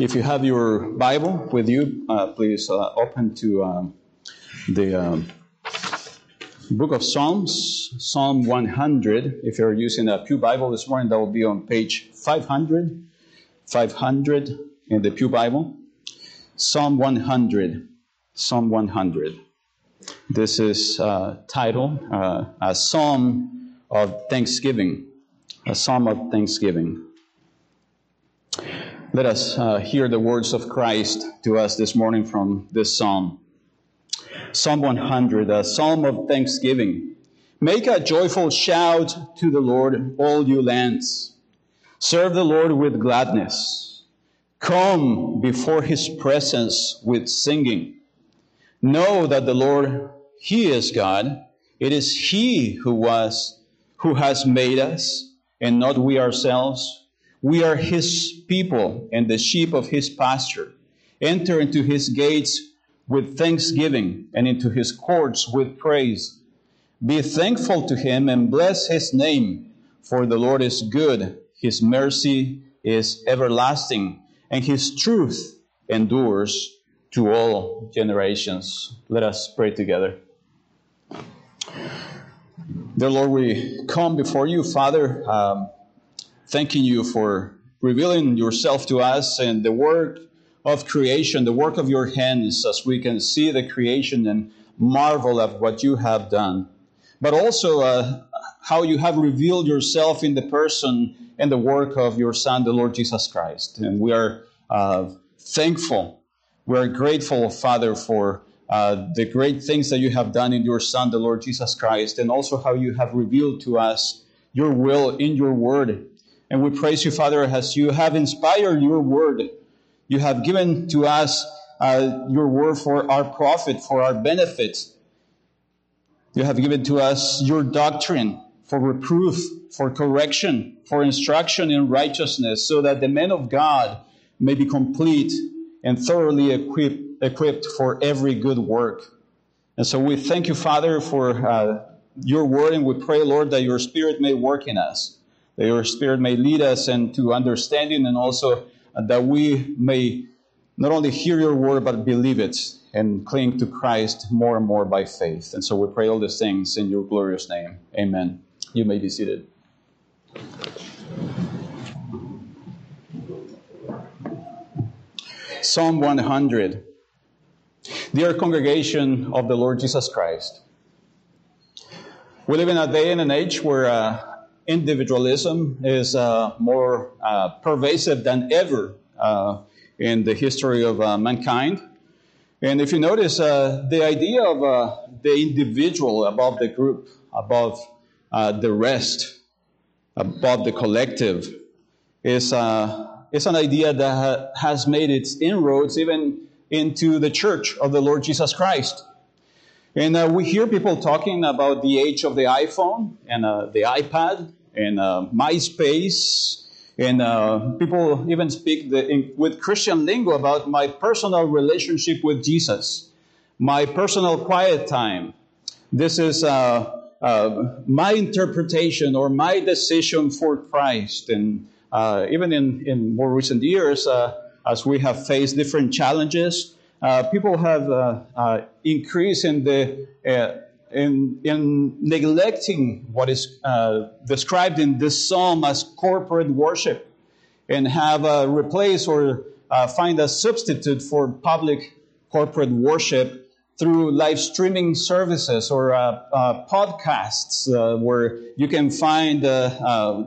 If you have your Bible with you, uh, please uh, open to um, the um, book of Psalms, Psalm 100. If you're using a Pew Bible this morning, that will be on page 500. 500 in the Pew Bible. Psalm 100. Psalm 100. This is uh, titled uh, A Psalm of Thanksgiving. A Psalm of Thanksgiving. Let us uh, hear the words of Christ to us this morning from this psalm. Psalm 100, a psalm of thanksgiving. Make a joyful shout to the Lord, all you lands. Serve the Lord with gladness. Come before his presence with singing. Know that the Lord, he is God. It is he who was, who has made us, and not we ourselves. We are his people and the sheep of his pasture. Enter into his gates with thanksgiving and into his courts with praise. Be thankful to him and bless his name, for the Lord is good. His mercy is everlasting, and his truth endures to all generations. Let us pray together. Dear Lord, we come before you, Father. Um, thanking you for revealing yourself to us and the work of creation, the work of your hands, as we can see the creation and marvel at what you have done. But also uh, how you have revealed yourself in the person and the work of your Son, the Lord Jesus Christ. And we are uh, thankful. We are grateful, Father, for uh, the great things that you have done in your Son, the Lord Jesus Christ, and also how you have revealed to us your will in your word and we praise you, Father, as you have inspired your word. You have given to us uh, your word for our profit, for our benefit. You have given to us your doctrine for reproof, for correction, for instruction in righteousness, so that the men of God may be complete and thoroughly equipped, equipped for every good work. And so we thank you, Father, for uh, your word, and we pray, Lord, that your spirit may work in us that your Spirit may lead us into understanding and also that we may not only hear your word but believe it and cling to Christ more and more by faith. And so we pray all these things in your glorious name. Amen. You may be seated. Psalm 100. Dear congregation of the Lord Jesus Christ, we live in a day and an age where uh, individualism is uh, more uh, pervasive than ever uh, in the history of uh, mankind. And if you notice, uh, the idea of uh, the individual above the group, above the rest, above the collective, is, is an idea that ha- has made its inroads even into the church of the Lord Jesus Christ. And uh, we hear people talking about the age of the iPhone and uh, the iPad and uh, MySpace. And uh, people even speak the, in, with Christian lingo about my personal relationship with Jesus, my personal quiet time. This is uh, uh my interpretation or my decision for Christ. And uh, even in, in more recent years, uh, as we have faced different challenges, people have increased in the in, in neglecting what is uh, described in this psalm as corporate worship and have uh, replaced or uh, find a substitute for public corporate worship through live streaming services or uh, uh, podcasts uh, where you can find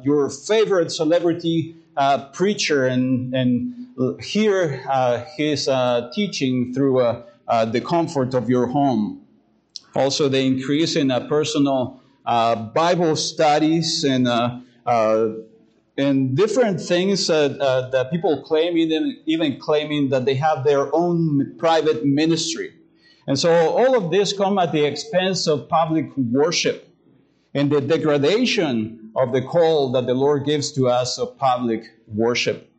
your favorite celebrity preacher and, and hear his teaching through the comfort of your home. Also, the increase in uh, personal uh, Bible studies and uh, and different things uh, uh, that people claim, even, even claiming that they have their own private ministry. And so all of this come at the expense of public worship and the degradation of the call that the Lord gives to us of public worship.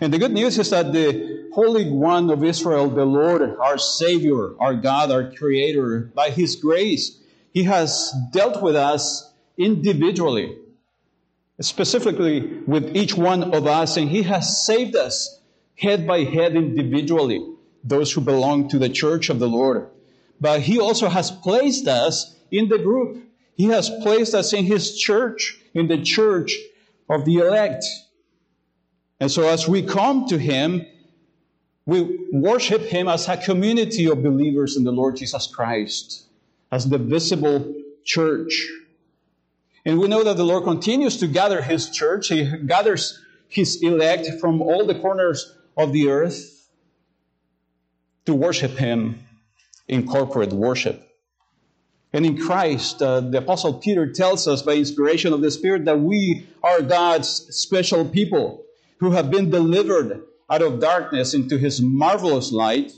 And the good news is that the Holy One of Israel, the Lord, our Savior, our God, our Creator, by His grace, He has dealt with us individually, specifically with each one of us, and He has saved us head by head individually, those who belong to the church of the Lord. But He also has placed us in the group. He has placed us in His church, in the church of the elect. And so as we come to Him, we worship Him as a community of believers in the Lord Jesus Christ, as the visible church. And we know that the Lord continues to gather His church. He gathers His elect from all the corners of the earth to worship Him in corporate worship. And in Christ, uh, the Apostle Peter tells us by inspiration of the Spirit that we are God's special people who have been delivered out of darkness into His marvelous light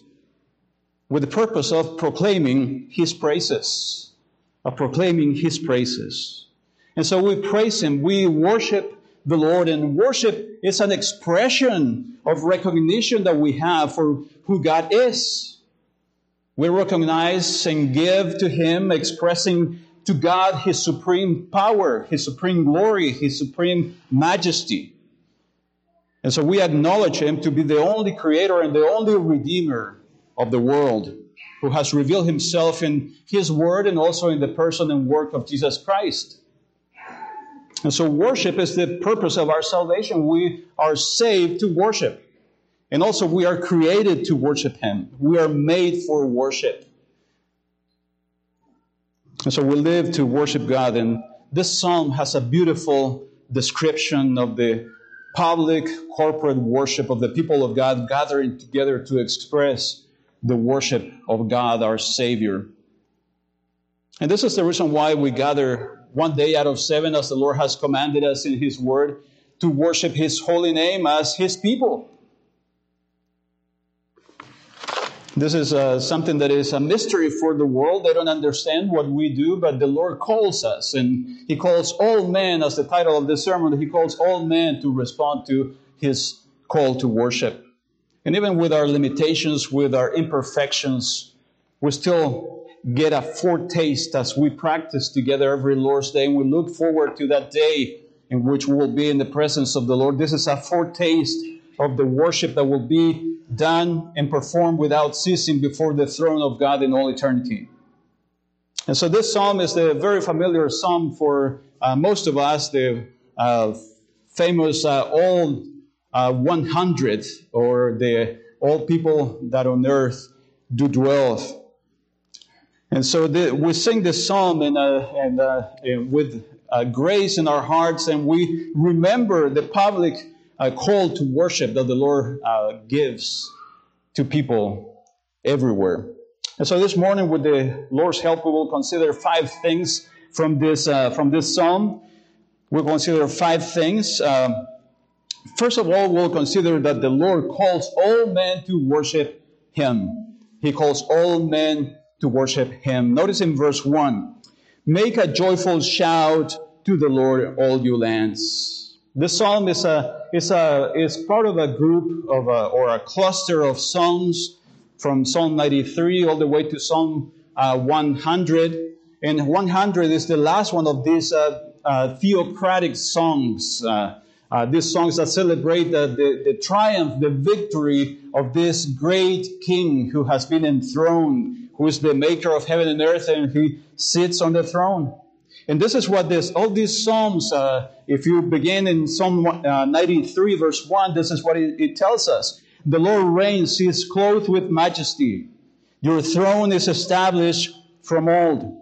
with the purpose of proclaiming His praises. Of proclaiming His praises. And so we praise Him, we worship the Lord, and worship is an expression of recognition that we have for who God is. We recognize and give to Him, expressing to God His supreme power, His supreme glory, His supreme majesty. And so we acknowledge Him to be the only creator and the only redeemer of the world who has revealed Himself in His Word and also in the person and work of Jesus Christ. And so worship is the purpose of our salvation. We are saved to worship. And also we are created to worship Him. We are made for worship. And so we live to worship God. And this psalm has a beautiful description of the public corporate worship of the people of God gathering together to express the worship of God, our Savior. And this is the reason why we gather one day out of seven, as the Lord has commanded us in His Word, to worship His holy name as His people. This is uh, something that is a mystery for the world. They don't understand what we do, but the Lord calls us, and He calls all men, as the title of the sermon, He calls all men to respond to His call to worship. And even with our limitations, with our imperfections, we still get a foretaste as we practice together every Lord's Day, and we look forward to that day in which we will be in the presence of the Lord. This is a foretaste of the worship that will be done and performed without ceasing before the throne of God in all eternity. And so this psalm is a very familiar psalm for uh, most of us, the uh, famous uh, old uh, 100, or the all people that on earth do dwell and so the, we sing this psalm and, uh, uh, with grace in our hearts, and we remember the public uh, call to worship that the Lord uh, gives to people everywhere. And so this morning, with the Lord's help, we will consider five things from this, uh, from this psalm. We'll consider five things. Um, first of all, we'll consider that the Lord calls all men to worship Him. He calls all men to worship him. Notice in verse 1 Make a joyful shout to the Lord, all you lands. This psalm is, a, is, a, is part of a group of a, or a cluster of psalms from Psalm 93 all the way to Psalm uh, 100. And 100 is the last one of these uh, uh, theocratic songs. Uh, uh, these songs that celebrate the, the, the, triumph, the victory of this great king who has been enthroned who is the maker of heaven and earth, and he sits on the throne. And this is what this, all these Psalms, uh, if you begin in Psalm uh, 93, verse 1, this is what it, it tells us. The Lord reigns, he is clothed with majesty. Your throne is established from old.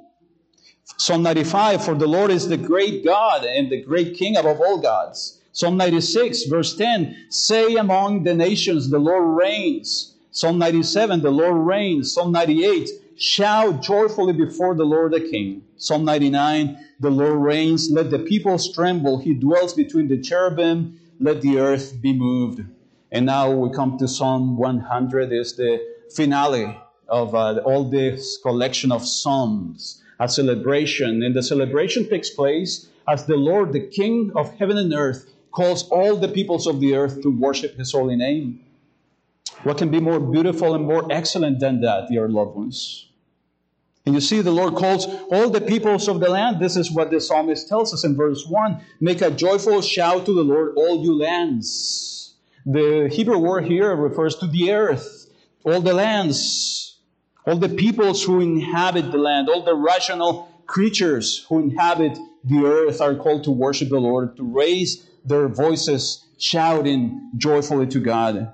Psalm 95, for the Lord is the great God and the great King above all gods. Psalm 96, verse 10, say among the nations, the Lord reigns. Psalm 97, the Lord reigns. Psalm 98, shout joyfully before the Lord the King. Psalm 99, the Lord reigns. Let the peoples tremble. He dwells between the cherubim. Let the earth be moved. And now we come to Psalm 100, is the finale of uh, all this collection of psalms, a celebration. And the celebration takes place as the Lord, the King of heaven and earth, calls all the peoples of the earth to worship his holy name. What can be more beautiful and more excellent than that, dear loved ones? And you see, the Lord calls all the peoples of the land. This is what the psalmist tells us in verse 1 Make a joyful shout to the Lord, all you lands. The Hebrew word here refers to the earth, all the lands, all the peoples who inhabit the land, all the rational creatures who inhabit the earth are called to worship the Lord, to raise their voices shouting joyfully to God.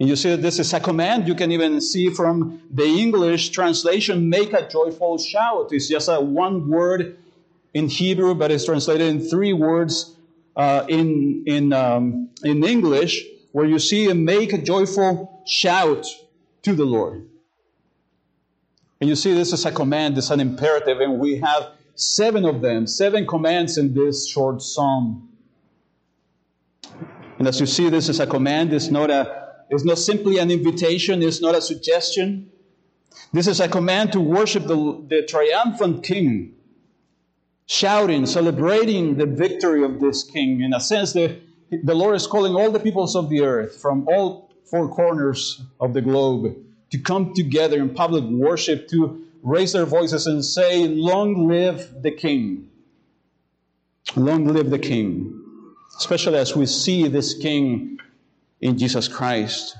And you see that this is a command. You can even see from the English translation, make a joyful shout. It's just a one word in Hebrew, but it's translated in three words uh, in, in, um, in English, where you see make a joyful shout to the Lord. And you see this is a command, it's an imperative, and we have seven of them, seven commands in this short psalm. And as you see, this is a command, it's not a it's not simply an invitation, it's not a suggestion. This is a command to worship the, the triumphant king, shouting, celebrating the victory of this king. In a sense, the, the Lord is calling all the peoples of the earth from all four corners of the globe to come together in public worship, to raise their voices and say, Long live the king! Long live the king! Especially as we see this king in Jesus Christ.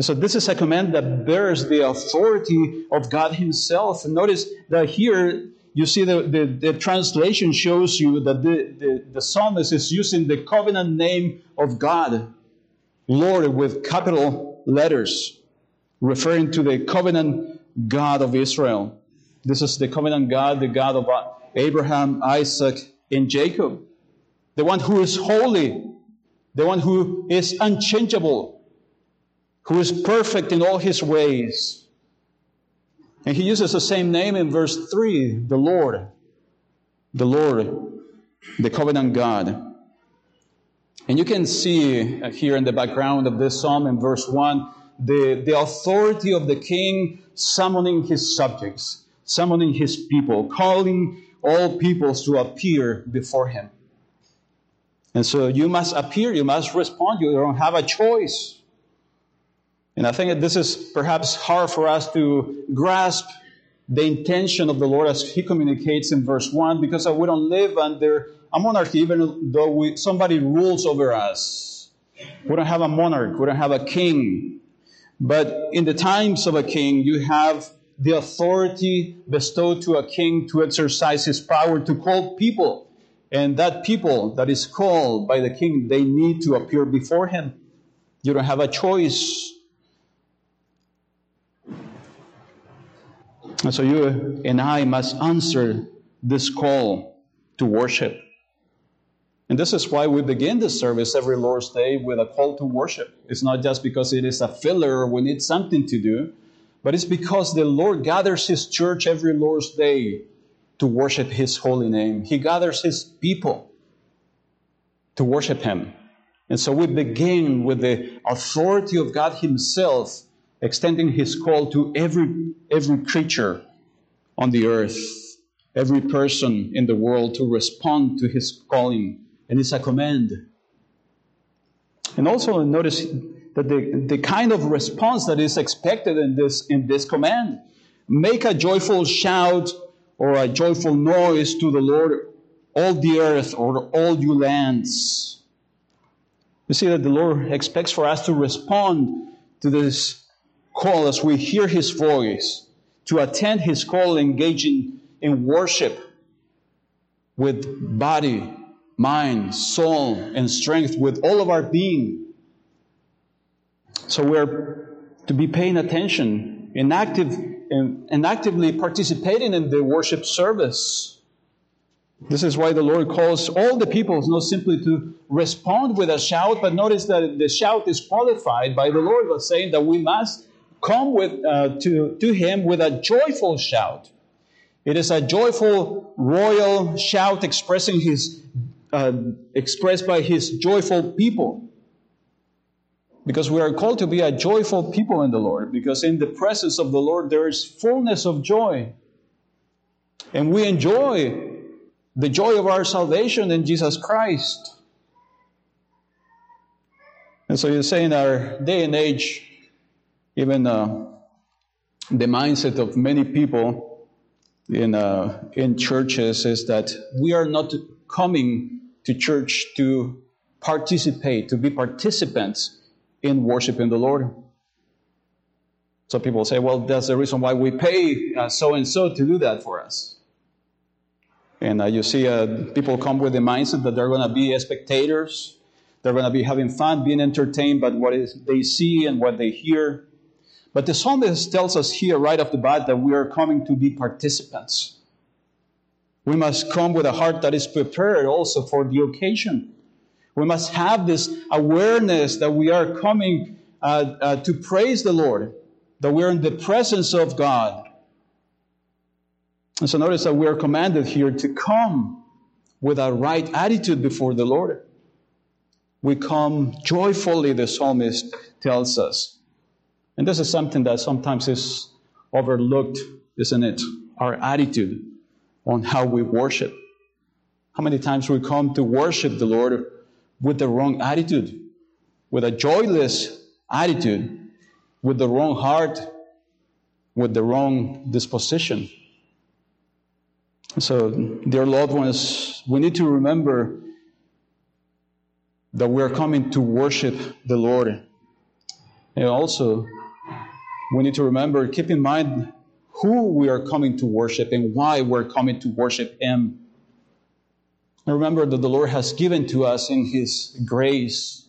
So this is a command that bears the authority of God Himself. And notice that here you see the, the, the translation shows you that the, the, the psalmist is using the covenant name of God, Lord, with capital letters, referring to the covenant God of Israel. This is the covenant God, the God of Abraham, Isaac, and Jacob. The one who is holy, the one who is unchangeable, who is perfect in all his ways. And he uses the same name in verse 3 the Lord. The Lord, the covenant God. And you can see uh, here in the background of this psalm in verse 1 the, the authority of the king summoning his subjects, summoning his people, calling all peoples to appear before him. And so you must appear, you must respond, you don't have a choice. And I think this is perhaps hard for us to grasp the intention of the Lord as He communicates in verse 1 because we don't live under a monarchy, even though we, somebody rules over us. We don't have a monarch, we don't have a king. But in the times of a king, you have the authority bestowed to a king to exercise his power to call people and that people that is called by the king, they need to appear before him. You don't have a choice. And so you and I must answer this call to worship. And this is why we begin the service every Lord's Day with a call to worship. It's not just because it is a filler we need something to do, but it's because the Lord gathers His church every Lord's Day to worship His holy name. He gathers His people to worship Him. And so we begin with the authority of God Himself extending His call to every, every creature on the earth, every person in the world to respond to His calling. And it's a command. And also notice that the, the kind of response that is expected in this, in this command make a joyful shout or a joyful noise to the Lord, all the earth or all you lands. You see that the Lord expects for us to respond to this call as we hear His voice, to attend His call, engaging in worship with body, mind, soul, and strength, with all of our being. So we're to be paying attention in active and, actively participating in the worship service. This is why the Lord calls all the peoples not simply to respond with a shout, but notice that the shout is qualified by the Lord by saying that we must come with, uh, to, to Him with a joyful shout. It is a joyful royal shout expressing His, uh, expressed by His joyful people. Because we are called to be a joyful people in the Lord, because in the presence of the Lord there is fullness of joy. And we enjoy the joy of our salvation in Jesus Christ. And so you say in our day and age, even uh, the mindset of many people in, uh, in churches is that we are not coming to church to participate, to be participants in worshiping the Lord. So people say, well, that's the reason why we pay so and so to do that for us. And uh, you see uh, people come with the mindset that they're going to be spectators, they're going to be having fun, being entertained by what is, they see and what they hear. But the psalmist tells us here right off the bat that we are coming to be participants. We must come with a heart that is prepared also for the occasion. We must have this awareness that we are coming uh, uh, to praise the Lord, that we're in the presence of God. And so notice that we are commanded here to come with a right attitude before the Lord. We come joyfully, the psalmist tells us. And this is something that sometimes is overlooked, isn't it? Our attitude on how we worship. How many times we come to worship the Lord with the wrong attitude, with a joyless attitude, with the wrong heart, with the wrong disposition. So, dear loved ones, we need to remember that we are coming to worship the Lord. And also, we need to remember, keep in mind who we are coming to worship and why we're coming to worship Him. Remember that the Lord has given to us in His grace,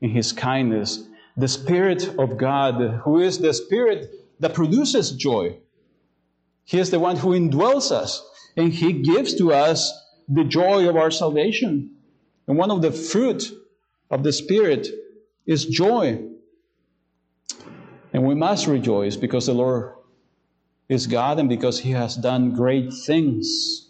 in His kindness, the Spirit of God, who is the Spirit that produces joy. He is the one who indwells us, and He gives to us the joy of our salvation. And one of the fruit of the Spirit is joy. And we must rejoice because the Lord is God and because He has done great things.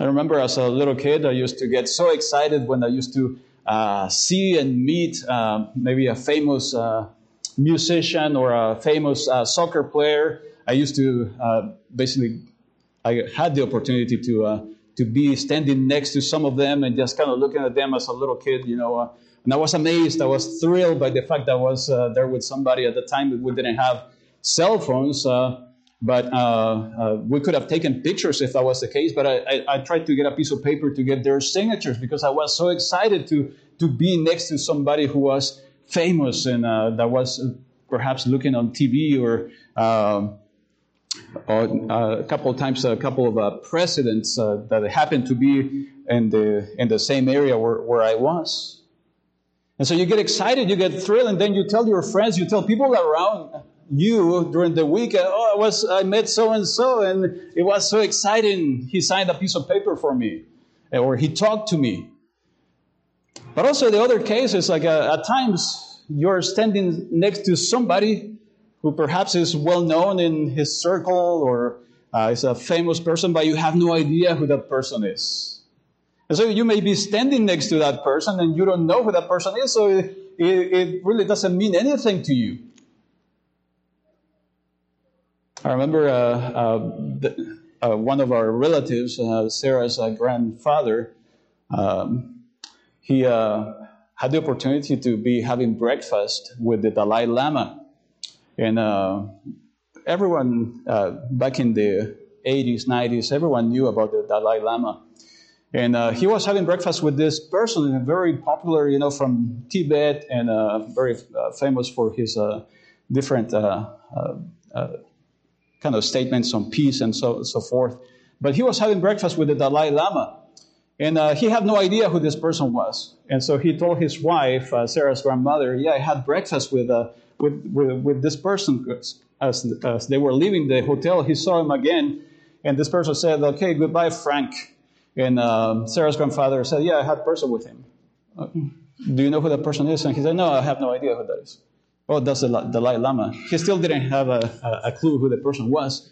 I remember as a little kid, I used to get so excited when I used to uh, see and meet uh, maybe a famous uh, musician or a famous uh, soccer player. I used to uh, basically, I had the opportunity to uh, to be standing next to some of them and just kind of looking at them as a little kid, you know. and I was amazed. I was thrilled by the fact that I was there with somebody at the time we didn't have cell phones. Uh, uh, we could have taken pictures if that was the case. But I, I, I, tried to get a piece of paper to get their signatures because I was so excited to, to be next to somebody who was famous and uh, that was perhaps looking on TV or, um, or uh, a couple of times a couple of uh, presidents uh, that happened to be in the, in the same area where, where I was. And so you get excited, you get thrilled, and then you tell your friends, you tell people around you during the week. Oh, I was I met so and so, and it was so exciting. He signed a piece of paper for me, or he talked to me. But also the other case is like uh, at times you're standing next to somebody who perhaps is well known in his circle or uh, is a famous person, but you have no idea who that person is. And so you may be standing next to that person and you don't know who that person is, so it, it really doesn't mean anything to you. I remember uh, uh, the, uh, one of our relatives, uh, Sarah's uh, grandfather, um, he uh, had the opportunity to be having breakfast with the Dalai Lama. And everyone back in the 80s, 90s, everyone knew about the Dalai Lama. And he was having breakfast with this person, very popular, you know, from Tibet, and very famous for his different kind of statements on peace and so, so forth. But he was having breakfast with the Dalai Lama. And uh, he had no idea who this person was. And so he told his wife, uh, Sarah's grandmother, Yeah, I had breakfast with, uh, with, with, with, this person. As, as they were leaving the hotel, he saw him again. And this person said, Okay, goodbye, Frank. And um, Sarah's grandfather said, Yeah, I had a person with him. Uh, do you know who that person is? And he said, No, I have no idea who that is. Oh, that's the Dalai Lama. He still didn't have a, a clue who the person was.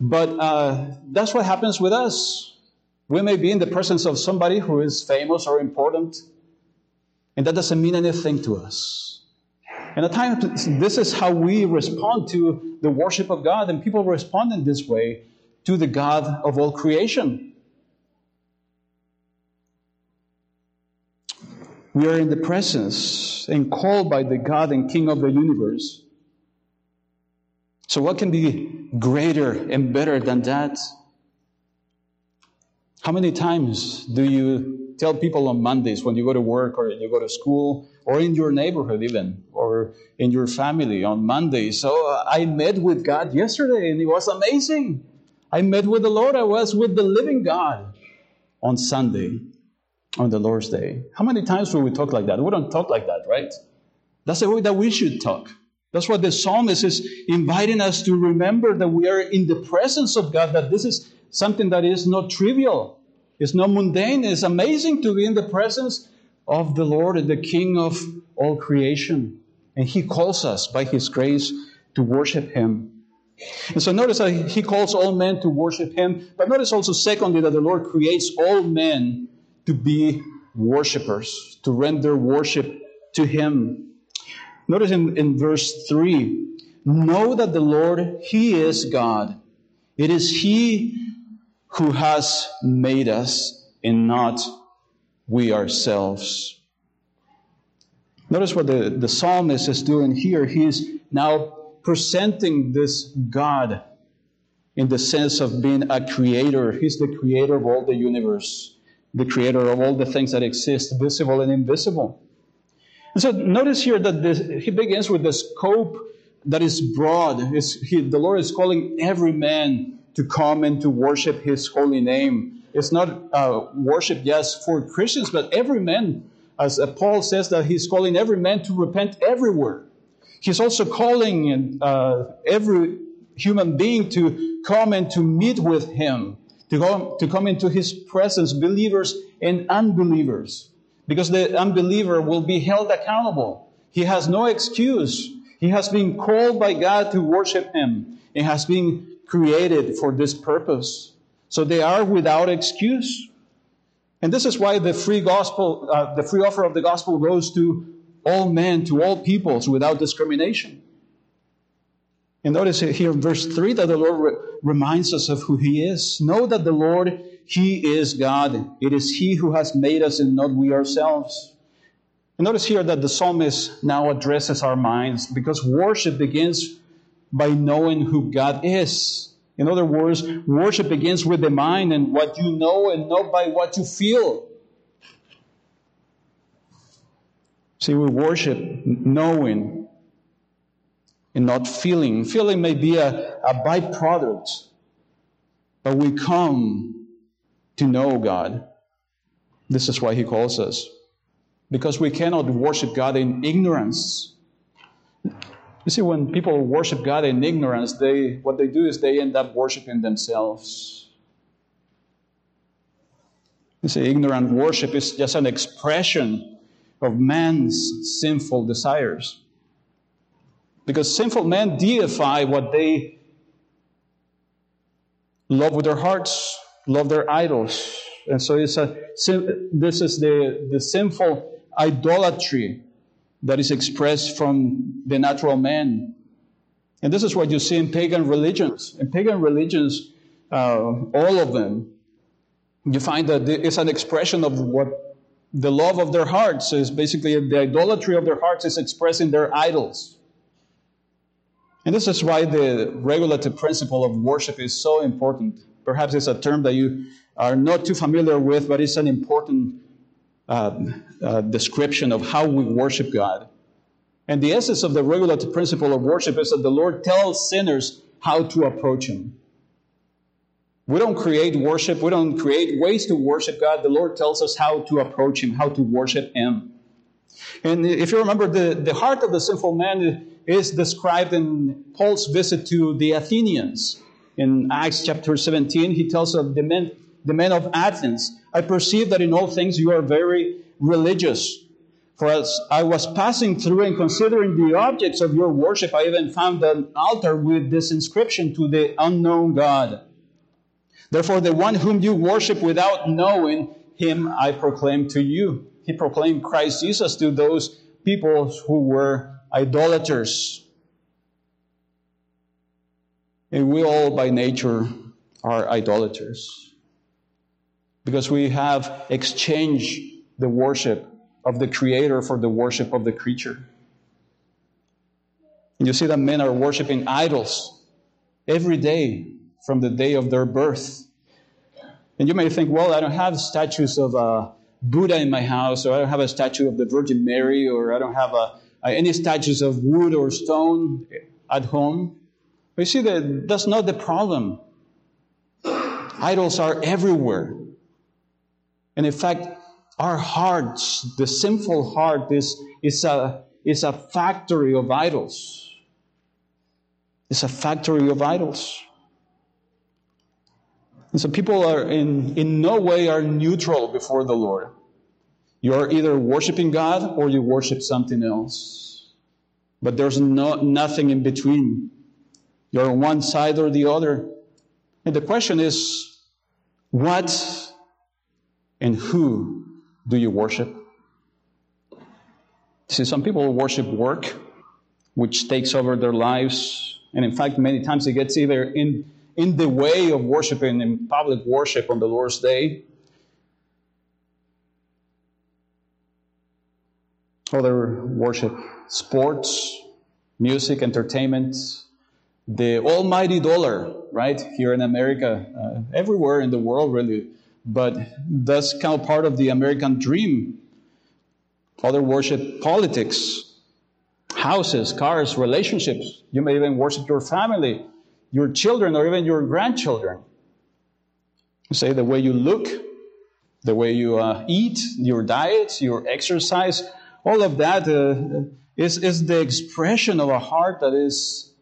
But uh, that's what happens with us. We may be in the presence of somebody who is famous or important, and that doesn't mean anything to us. And at times, this is how we respond to the worship of God, and people respond in this way to the God of all creation. We are in the presence and called by the God and King of the universe. So, what can be greater and better than that? How many times do you tell people on Mondays when you go to work or you go to school or in your neighborhood, even, or in your family on Monday. So uh, I met with God yesterday and it was amazing. I met with the Lord. I was with the living God on Sunday, on the Lord's Day. How many times will we talk like that? We don't talk like that, right? That's the way that we should talk. That's what the psalmist is inviting us to remember that we are in the presence of God, that this is something that is not trivial, it's not mundane, it's amazing to be in the presence of the Lord the King of all creation. And He calls us by His grace to worship Him. And so notice that He calls all men to worship Him, but notice also, secondly, that the Lord creates all men to be worshippers, to render worship to Him. Notice in, in verse 3 Know that the Lord, He is God. It is He who has made us and not we ourselves. Notice what the, the psalmist is doing here. He is now presenting this God in the sense of being a creator. He's the creator of all the universe, the creator of all the things that exist, visible and invisible. And so notice here that this, he begins with the scope that is broad. He, the Lord is calling every man to come and to worship his holy name. It's not uh, worship, yes, for Christians, but every man, as uh, Paul says, that he's calling every man to repent everywhere. He's also calling uh, every human being to come and to meet with him, to come, to come into his presence, believers and unbelievers because the unbeliever will be held accountable. He has no excuse. He has been called by God to worship Him and has been created for this purpose. So they are without excuse. And this is why the free gospel, uh, the free offer of the gospel goes to all men, to all peoples without discrimination. And notice here in verse 3 that the Lord reminds us of who He is. Know that the Lord he is God. It is He who has made us and not we ourselves. And notice here that the psalmist now addresses our minds because worship begins by knowing who God is. In other words, worship begins with the mind and what you know and not by what you feel. See, we worship knowing and not feeling. Feeling may be a, a byproduct, but we come to know God. This is why He calls us. Because we cannot worship God in ignorance. You see, when people worship God in ignorance, they, what they do is they end up worshiping themselves. You see, ignorant worship is just an expression of man's sinful desires. Because sinful men deify what they love with their hearts love their idols. And so it's a, this is the, the sinful idolatry that is expressed from the natural man. And this is what you see in pagan religions. In pagan religions, uh, all of them, you find that it's an expression of what the love of their hearts is basically the idolatry of their hearts is expressed in their idols. And this is why the regulative principle of worship is so important. Perhaps it's a term that you are not too familiar with, but it's an important uh, uh, description of how we worship God. And the essence of the regulative principle of worship is that the Lord tells sinners how to approach Him. We don't create worship, we don't create ways to worship God. The Lord tells us how to approach Him, how to worship Him. And if you remember, the, the heart of the sinful man is described in Paul's visit to the Athenians in Acts chapter 17, he tells of the men, the men of Athens, I perceive that in all things you are very religious. For as I was passing through and considering the objects of your worship, I even found an altar with this inscription to the unknown God. Therefore, the one whom you worship without knowing, him I proclaim to you. He proclaimed Christ Jesus to those people who were idolaters. And we all, by nature, are idolaters. Because we have exchanged the worship of the Creator for the worship of the creature. And you see that men are worshiping idols every day from the day of their birth. And you may think, well, I don't have statues of uh, Buddha in my house, or I don't have a statue of the Virgin Mary, or I don't have a, Uh, any statues of wood or stone at home. You see, that that's not the problem. Idols are everywhere. And in fact, our hearts, the sinful heart, is, is, a, is a factory of idols. It's a factory of idols. And so people are in, in no way are neutral before the Lord. You are either worshiping God or you worship something else. But there's no, nothing in between. You're on one side or the other. And the question is, what and who do you worship? See, some people worship work, which takes over their lives. And in fact, many times it gets either in, in the way of worshiping in public worship on the Lord's Day. Other worship sports, music, entertainment, the almighty dollar, right? Here in America, uh, everywhere in the world, really. But that's kind of part of the American dream. Other worship politics, houses, cars, relationships. You may even worship your family, your children, or even your grandchildren. Say the way you look, the way you uh, eat, your diet, your exercise, all of that uh, is is the expression of a heart that is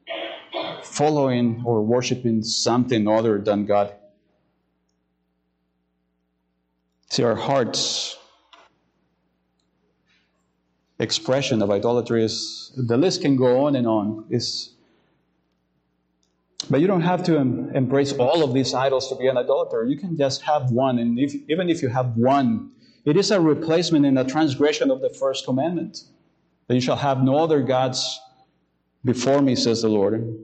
following or worshiping something other than God. See, our hearts' expression of idolatry is the list can go on and on. Is but you don't have to em- embrace all of these idols to be an idolater. You can just have one, and if, even if you have one, it is a replacement and a transgression of the first commandment that you shall have no other gods before me, says the Lord.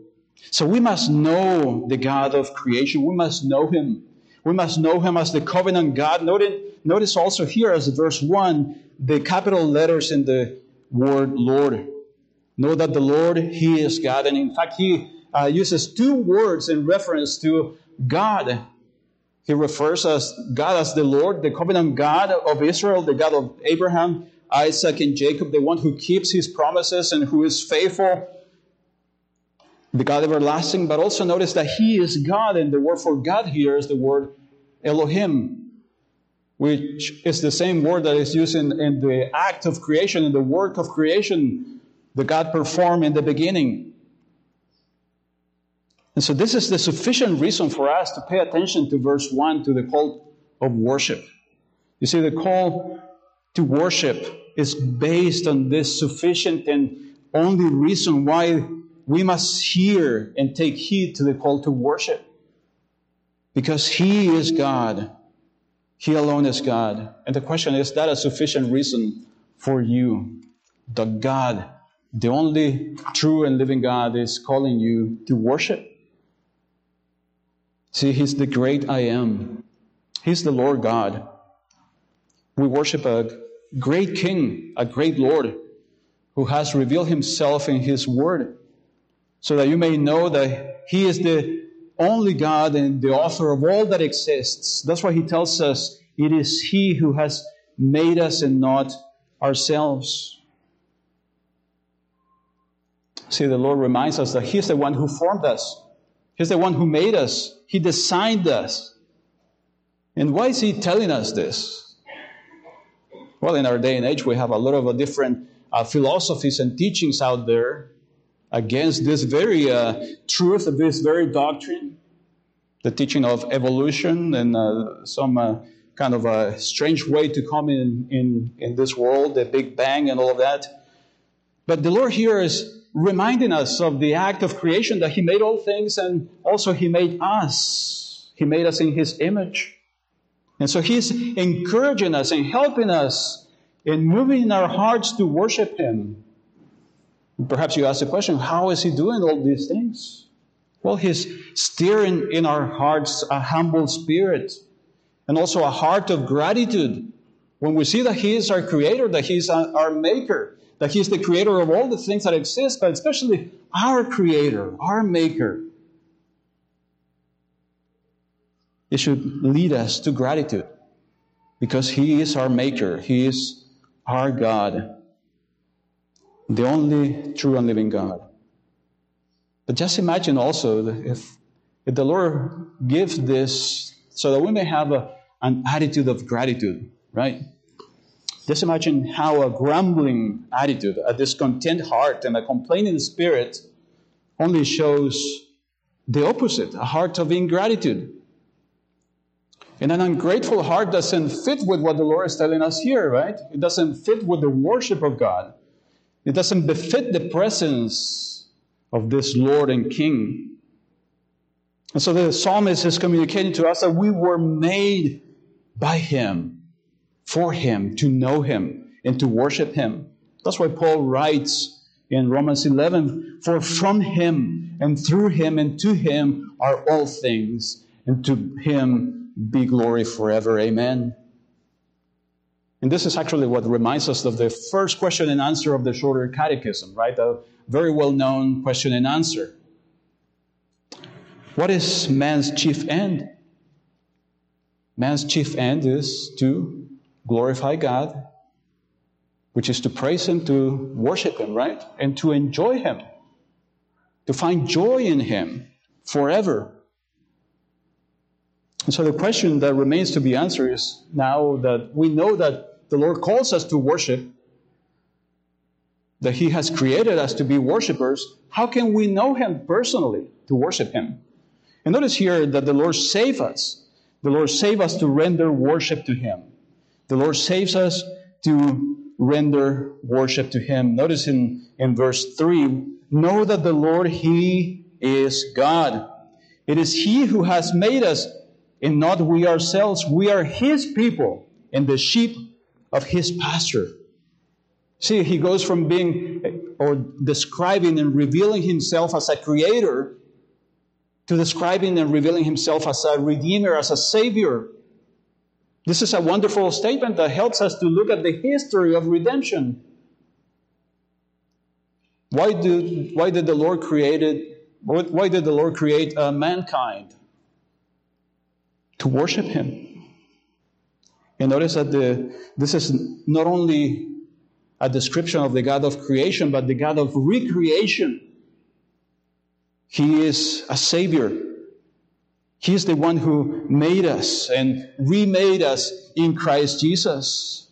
So we must know the God of creation. We must know Him. We must know Him as the covenant God. Notice, also here as verse 1, the capital letters in the word Lord. Know that the Lord, He is God. And in fact, He uh, uses two words in reference to God. He refers as God as the Lord, the covenant God of Israel, the God of Abraham, Isaac, and Jacob, the one who keeps His promises and who is faithful the God everlasting, but also notice that He is God, and the word for God here is the word Elohim, which is the same word that is used in, in the act of creation, in the work of creation that God performed in the beginning. And so, this is the sufficient reason for us to pay attention to verse 1 to the call of worship. You see, the call to worship is based on this sufficient and only reason why we must hear and take heed to the call to worship. Because He is God. He alone is God. And the question is, that a sufficient reason for you? The God, the only true and living God, is calling you to worship. See, He's the great I am. He's the Lord God. We worship a great King, a great Lord, who has revealed Himself in His Word so that you may know that He is the only God and the author of all that exists. That's why He tells us it is He who has made us and not ourselves. See, the Lord reminds us that He's the one who formed us, He's the one who made us, He designed us. And why is He telling us this? Well, in our day and age, we have a lot of different uh, philosophies and teachings out there against this very uh, truth, of this very doctrine, the teaching of evolution and uh, some uh, kind of a strange way to come in, in, in this world, the Big Bang and all of that. But the Lord here is reminding us of the act of creation that He made all things and also He made us. He made us in His image. And so He's encouraging us and helping us in moving our hearts to worship Him Perhaps you ask the question, how is he doing all these things? Well, he's stirring in our hearts a humble spirit and also a heart of gratitude. When we see that he is our creator, that he is our maker, that he is the creator of all the things that exist, but especially our creator, our maker, it should lead us to gratitude. because He is our Maker, He is our God, the only true and living God. But just imagine also if, if the Lord gives this so that we may have a, an attitude of gratitude, right? Just imagine how a grumbling attitude, a discontent heart, and a complaining spirit only shows the opposite a heart of ingratitude. And an ungrateful heart doesn't fit with what the Lord is telling us here, right? It doesn't fit with the worship of God. It doesn't befit the presence of this Lord and King. And so the psalmist is communicating to us that we were made by Him, for Him, to know Him, and to worship Him. That's why Paul writes in Romans 11 For from Him, and through Him, and to Him are all things, and to Him be glory forever. Amen. And this is actually what reminds us of the first question and answer of the shorter catechism, right? A very well known question and answer. What is man's chief end? Man's chief end is to glorify God, which is to praise Him, to worship Him, right? And to enjoy Him, to find joy in Him forever. And so the question that remains to be answered is now that we know that the Lord calls us to worship, that He has created us to be worshipers, how can we know Him personally to worship Him? And notice here that the Lord save us. The Lord save us to render worship to Him. The Lord saves us to render worship to Him. Notice in, in verse 3 know that the Lord, He is God. It is He who has made us, and not we ourselves. We are His people and the sheep of His pasture. See, He goes from being or describing and revealing Himself as a creator to describing and revealing himself as a redeemer, as a savior. This is a wonderful statement that helps us to look at the history of redemption. Why did, why did the Lord created why did the Lord create uh, mankind? To worship him. And notice that the, this is not only a description of the God of creation, but the God of recreation. He is a Savior. He is the one who made us and remade us in Christ Jesus.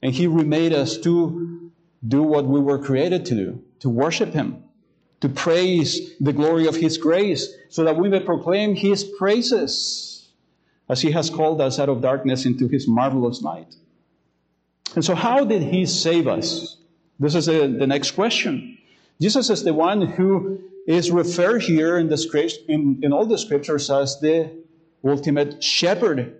And He remade us to do what we were created to do to worship Him, to praise the glory of His grace, so that we may proclaim His praises as He has called us out of darkness into His marvelous light. And so, how did He save us? This is the, the next question. Jesus is the one who is referred here in, the in, in all the scriptures as the ultimate shepherd.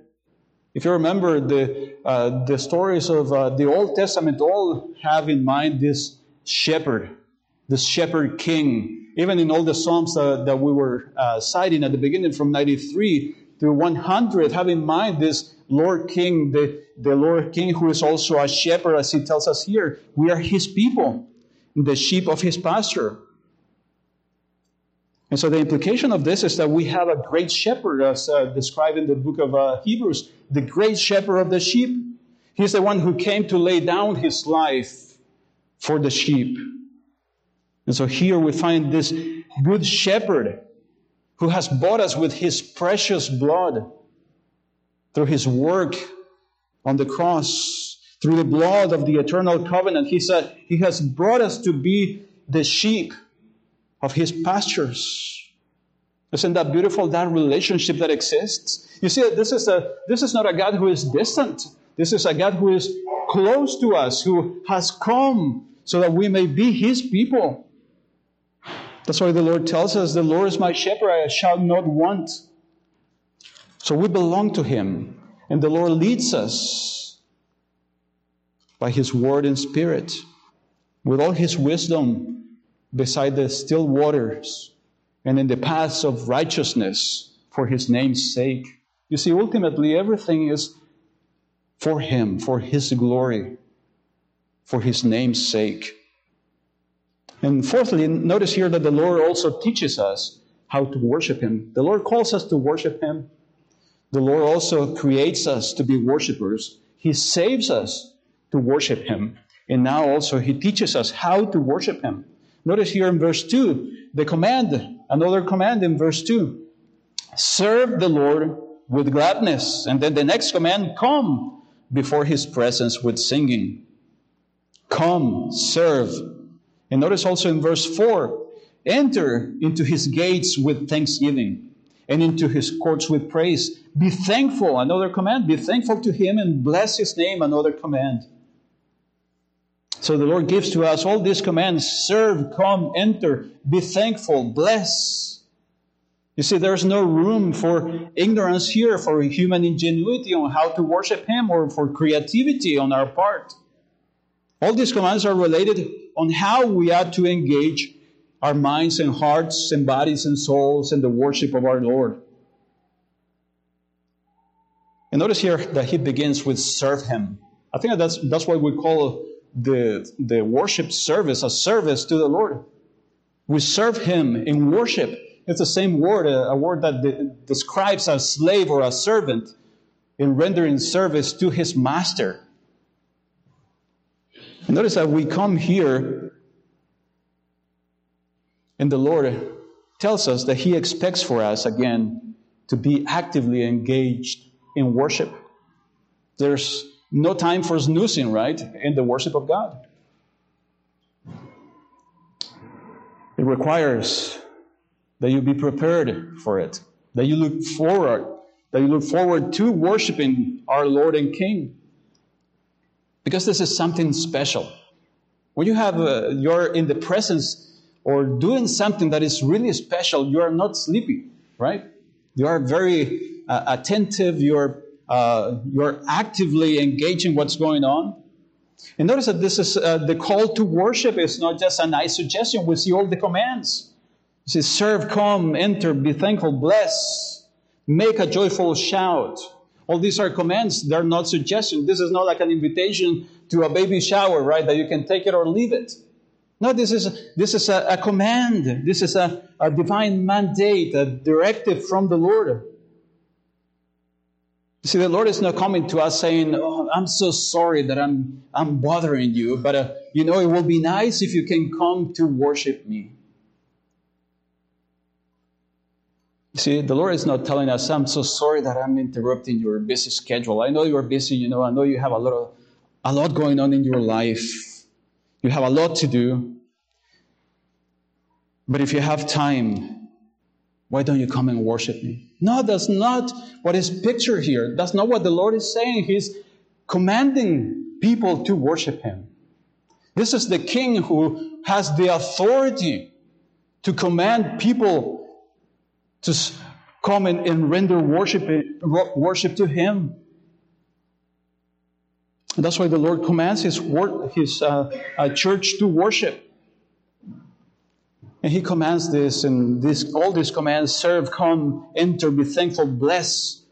If you remember, the, uh, the stories of uh, the Old Testament all have in mind this shepherd, this shepherd king. Even in all the Psalms uh, that we were uh, citing at the beginning from 93 to 100, have in mind this Lord King, the, the Lord King who is also a shepherd, as he tells us here. We are his people, the sheep of his pasture. And so the implication of this is that we have a great shepherd, as uh, described in the book of uh, Hebrews, the great shepherd of the sheep. He's the one who came to lay down his life for the sheep. And so here we find this good shepherd who has bought us with his precious blood through his work on the cross, through the blood of the eternal covenant. He said he has brought us to be the sheep of his pastures. Isn't that beautiful, that relationship that exists? You see, this is, a, this is not a God who is distant. This is a God who is close to us, who has come so that we may be his people. That's why the Lord tells us, The Lord is my shepherd, I shall not want. So we belong to him, and the Lord leads us by his word and spirit with all his wisdom beside the still waters and in the paths of righteousness for his name's sake. You see, ultimately, everything is for him, for his glory, for his name's sake. And fourthly, notice here that the Lord also teaches us how to worship him. The Lord calls us to worship him. The Lord also creates us to be worshipers. He saves us to worship Him. And now also He teaches us how to worship Him. Notice here in verse 2, the command, another command in verse 2 serve the Lord with gladness. And then the next command, come before His presence with singing. Come, serve. And notice also in verse 4 enter into His gates with thanksgiving and into his courts with praise. Be thankful, another command. Be thankful to him and bless his name, another command. So the Lord gives to us all these commands serve, come, enter, be thankful, bless. You see, there's no room for ignorance here, for human ingenuity on how to worship Him, or for creativity on our part. All these commands are related on how we ought to engage our minds and hearts and bodies and souls in the worship of our Lord. And notice here that he begins with serve him. I think that's, that's why we call the, the worship service a service to the Lord. We serve him in worship. It's the same word, a, a word that de- describes a slave or a servant in rendering service to his master. And notice that we come here and the Lord tells us that He expects for us, again, to be actively engaged in worship. There's no time for snoozing, right, in the worship of God. It requires that you be prepared for it, that you look forward, that you look forward to worshiping our Lord and King. Because this is something special. When you have, uh, you're in the presence or doing something that is really special, you are not sleepy, right? You are very uh, attentive, you're, uh, you're actively engaging what's going on. And notice that this is uh, the call to worship is not just a nice suggestion. We see all the commands. It says, serve, come, enter, be thankful, bless, make a joyful shout. All these are commands. They're not suggestions. This is not like an invitation to a baby shower, right? That you can take it or leave it. No, this is, this is a, a command. This is a, a divine mandate, a directive from the Lord. You see, the Lord is not coming to us saying, oh, I'm so sorry that I'm, I'm bothering you, but uh, you know, it will be nice if you can come to worship me. You see, the Lord is not telling us, I'm so sorry that I'm interrupting your busy schedule. I know you're busy, you know, I know you have a lot, of, a lot going on in your life. You have a lot to do. But if you have time, why don't you come and worship me? No, that's not what is pictured here. That's not what the Lord is saying. He's commanding people to worship Him. This is the King who has the authority to command people to come and, and render worship, worship to Him. And that's why the Lord commands His, his uh, uh, church to worship. And He commands this, and this, all these commands serve, come, enter, be thankful, bless.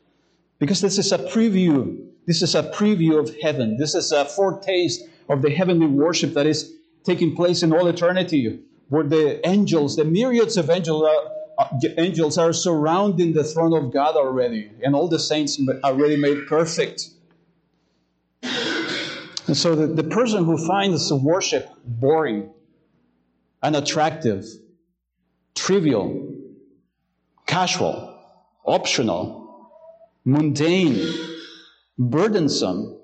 Because this is a preview. This is a preview of heaven. This is a foretaste of the heavenly worship that is taking place in all eternity, where the angels, the myriads of angels, uh, angels are surrounding the throne of God already, and all the saints are already made perfect. And so the, the person who finds worship boring, unattractive, trivial, casual, optional, mundane, burdensome,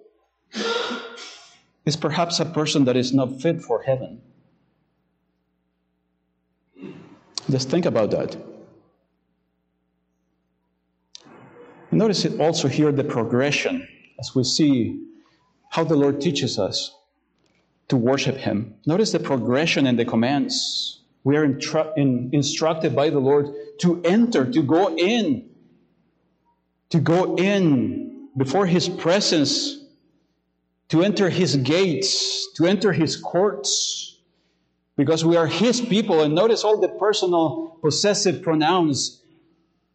is perhaps a person that is not fit for heaven. Just think about that. Notice it also here the progression as we see how the Lord teaches us to worship Him. Notice the progression in the commands. We are intru- in, instructed by the Lord to enter, to go in, to go in before His presence, to enter His gates, to enter His courts, because we are His people. And notice all the personal possessive pronouns.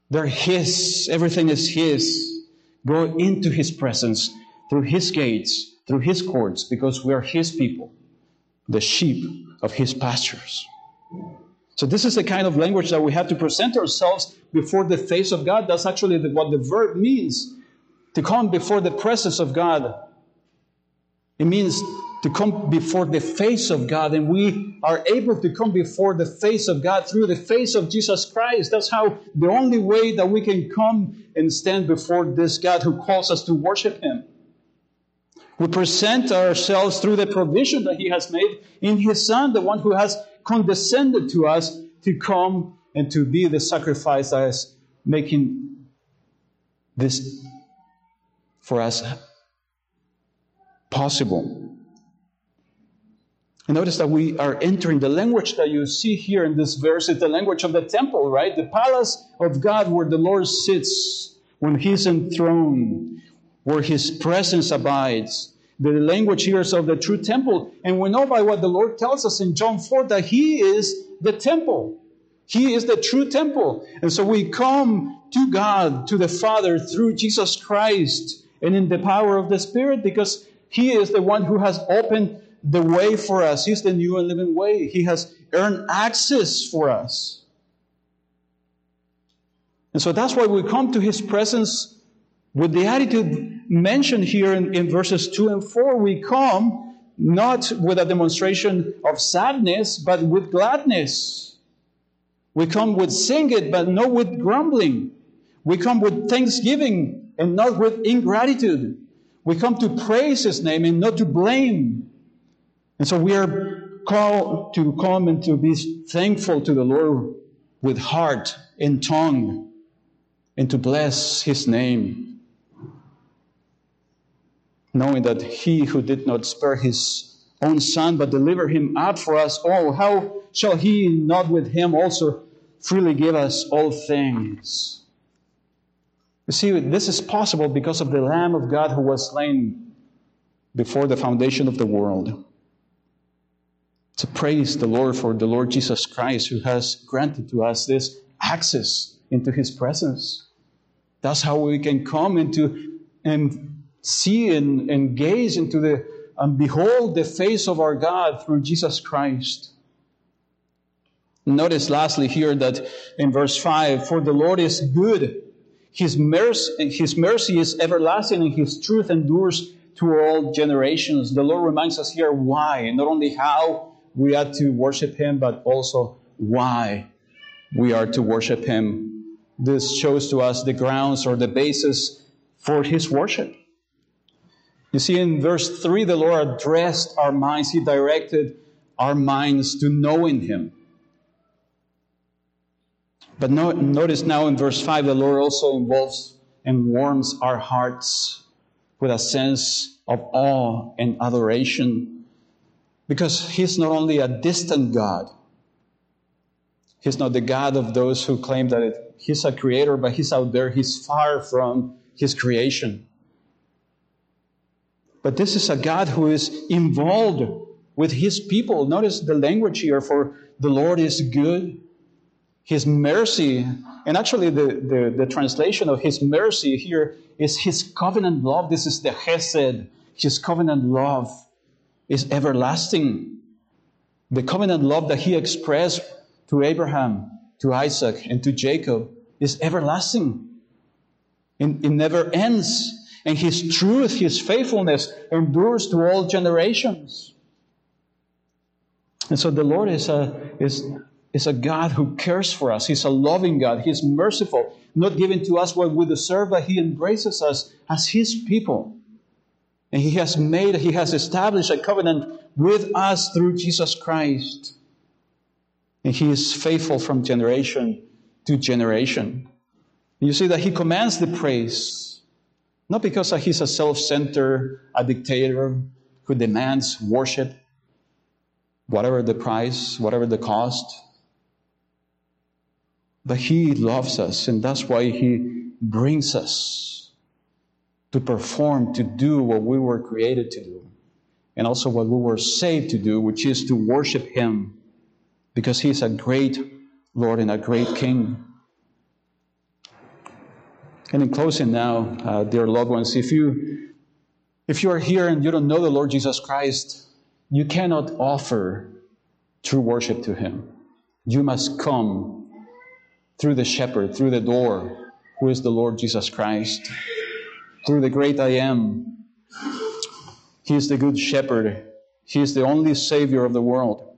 They're His, everything is His. Go into His presence through his gates, through his courts, because we are his people, the sheep of his pastures. So, this is the kind of language that we have to present ourselves before the face of God. That's actually what the verb means to come before the presence of God It means to come before the face of God, and we are able to come before the face of God through the face of Jesus Christ. That's how the only way that we can come and stand before this God who calls us to worship Him. We present ourselves through the provision that He has made in His Son, the one who has condescended to us to come and to be the sacrifice that is making this for us possible. And notice that we are entering the language that you see here in this verse is the language of the temple, right? The palace of God where the Lord sits when He's enthroned, where His presence abides. The language here is of the true temple. And we know by what the Lord tells us in John 4 that He is the temple. He is the true temple. And so we come to God, to the Father, through Jesus Christ and in the power of the Spirit because He is the one who has opened the way for us. He's the new and living way. He has earned access for us. And so that's why we come to His presence with the attitude mentioned here in, in verses 2 and 4. We come not with a demonstration of sadness, but with gladness. We come with singing, but not with grumbling. We come with thanksgiving and not with ingratitude. We come to praise His name and not to blame. And so we are called to come and to be thankful to the Lord with heart and tongue and to bless His name. Knowing that He who did not spare His own Son but delivered Him up for us all, how shall He not with Him also freely give us all things? You see, this is possible because of the Lamb of God who was slain before the foundation of the world to praise the Lord for the Lord Jesus Christ who has granted to us this access into his presence. That's how we can come into and see and, and gaze into the and behold the face of our God through Jesus Christ. Notice lastly here that in verse 5 For the Lord is good, his mercy, his mercy is everlasting, and his truth endures to all generations. The Lord reminds us here why, not only how, we are to worship Him, but also why we are to worship Him. This shows to us the grounds or the basis for His worship. You see, in verse 3, the Lord addressed our minds, He directed our minds to knowing Him. But no, notice now in verse 5, the Lord also involves and warms our hearts with a sense of awe and adoration. Because he's not only a distant God, he's not the God of those who claim that it, he's a creator, but he's out there, he's far from his creation. But this is a God who is involved with his people. Notice the language here for the Lord is good, his mercy, and actually the, the, the translation of his mercy here is his covenant love. This is the Hesed, his covenant love is everlasting. The covenant love that he expressed to Abraham, to Isaac, and to Jacob is everlasting. It, it never ends. And his truth, his faithfulness endures to all generations. And so the Lord is a, is, is a God who cares for us. He's a loving God. He's merciful, not giving to us what we deserve, but He embraces us as His people. And he has made, he has established a covenant with us through Jesus Christ. And he is faithful from generation to generation. You see that he commands the praise, not because he's a self centered, a dictator who demands worship, whatever the price, whatever the cost. But he loves us, and that's why he brings us to perform, to do what we were created to do, and also what we were saved to do, which is to worship Him, because He's a great Lord and a great King. And in closing now, uh, dear loved ones, if you if you are here and you don't know the Lord Jesus Christ, you cannot offer true worship to Him. You must come through the shepherd, through the door, who is the Lord Jesus Christ through the great I am. He is the good shepherd. He is the only Savior of the world.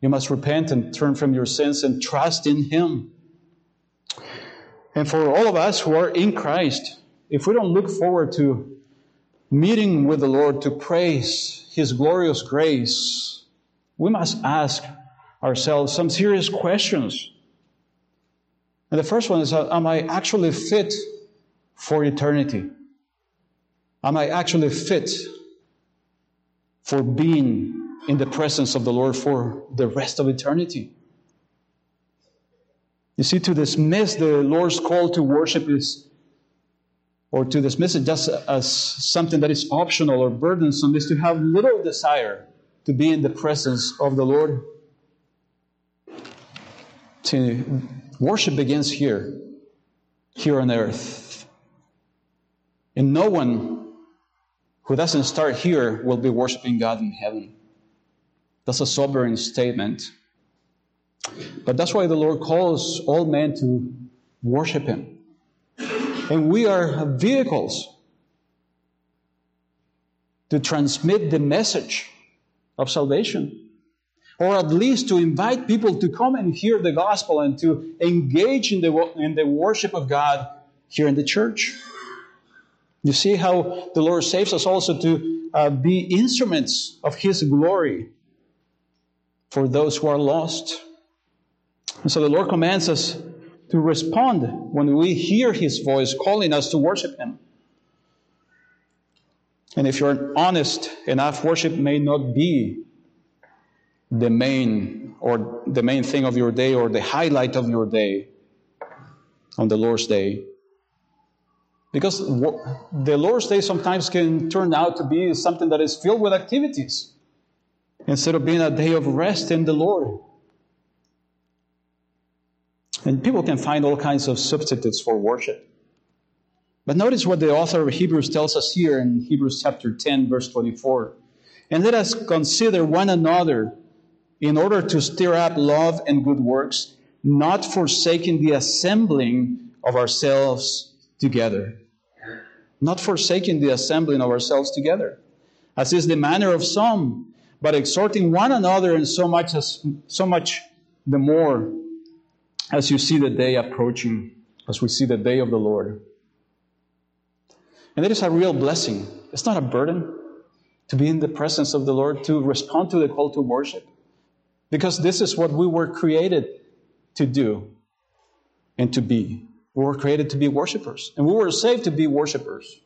You must repent and turn from your sins and trust in Him. And for all of us who are in Christ, if we don't look forward to meeting with the Lord to praise His glorious grace, we must ask ourselves some serious questions. And the first one is uh, Am I actually fit for eternity? Am I actually fit for being in the presence of the Lord for the rest of eternity. You see, to dismiss the Lord's call to worship is, or to dismiss it just as something that is optional or burdensome, is to have little desire to be in the presence of the Lord. To worship begins here, here on earth. And no one who doesn't start here will be worshiping God in heaven. That's a sobering statement. But that's why the Lord calls all men to worship Him. And we are vehicles to transmit the message of salvation. Or at least to invite people to come and hear the gospel and to engage in the, in the worship of God here in the church. You see how the Lord saves us also to uh, be instruments of His glory for those who are lost. And so the Lord commands us to respond when we hear His voice calling us to worship Him. And if you're honest enough, worship may not be the main or the main thing of your day or the highlight of your day on the Lord's day. Because the Lord's day sometimes can turn out to be something that is filled with activities instead of being a day of rest in the Lord. And people can find all kinds of substitutes for worship. But notice what the author of Hebrews tells us here in Hebrews chapter 10, verse 24. And let us consider one another in order to stir up love and good works, not forsaking the assembling of ourselves together. Not forsaking the assembling of ourselves together, as is the manner of some, but exhorting one another, and so much as so much the more as you see the day approaching, as we see the day of the Lord. And it is a real blessing. It's not a burden to be in the presence of the Lord, to respond to the call to worship. Because this is what we were created to do and to be. We were created to be worshipers, and we were saved to be worshipers.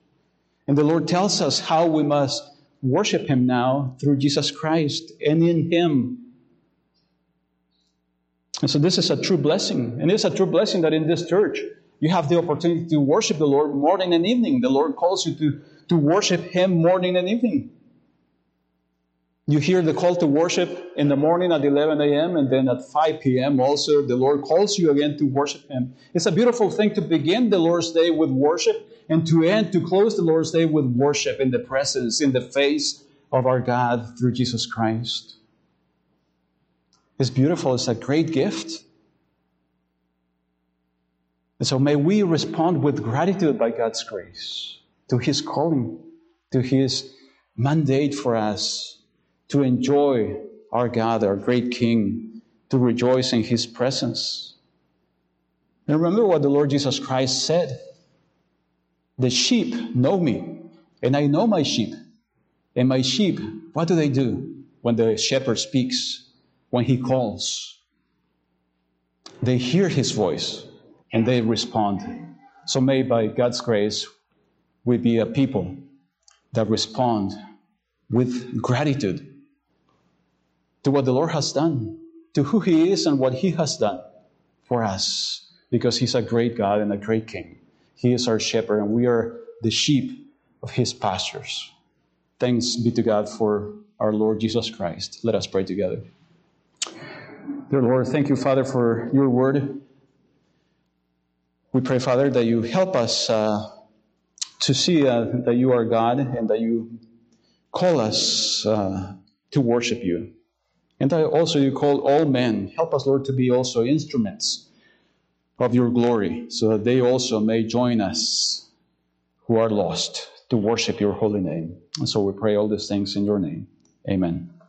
And the Lord tells us how we must worship Him now through Jesus Christ and in Him. And so this is a true blessing. And it's a true blessing that in this church you have the opportunity to worship the Lord morning and evening. The Lord calls you to, to worship Him morning and evening. You hear the call to worship in the morning at 11 a.m. and then at 5 p.m. also the Lord calls you again to worship Him. It's a beautiful thing to begin the Lord's Day with worship and to end, to close the Lord's Day with worship in the presence, in the face of our God through Jesus Christ. It's beautiful. It's a great gift. And so may we respond with gratitude by God's grace to His calling, to His mandate for us to enjoy our God, our great King, to rejoice in His presence. And remember what the Lord Jesus Christ said The sheep know me, and I know my sheep. And my sheep, what do they do when the shepherd speaks, when he calls? They hear his voice and they respond. So may, by God's grace, we be a people that respond with gratitude to what the Lord has done, to who He is and what He has done for us, because He's a great God and a great King. He is our shepherd, and we are the sheep of His pastures. Thanks be to God for our Lord Jesus Christ. Let us pray together. Dear Lord, thank you, Father, for your word. We pray, Father, that you help us uh, to see uh, that you are God and that you call us uh, to worship you. And also you call all men. Help us, Lord, to be also instruments of your glory, so that they also may join us who are lost to worship your holy name. And so we pray all these things in your name. Amen.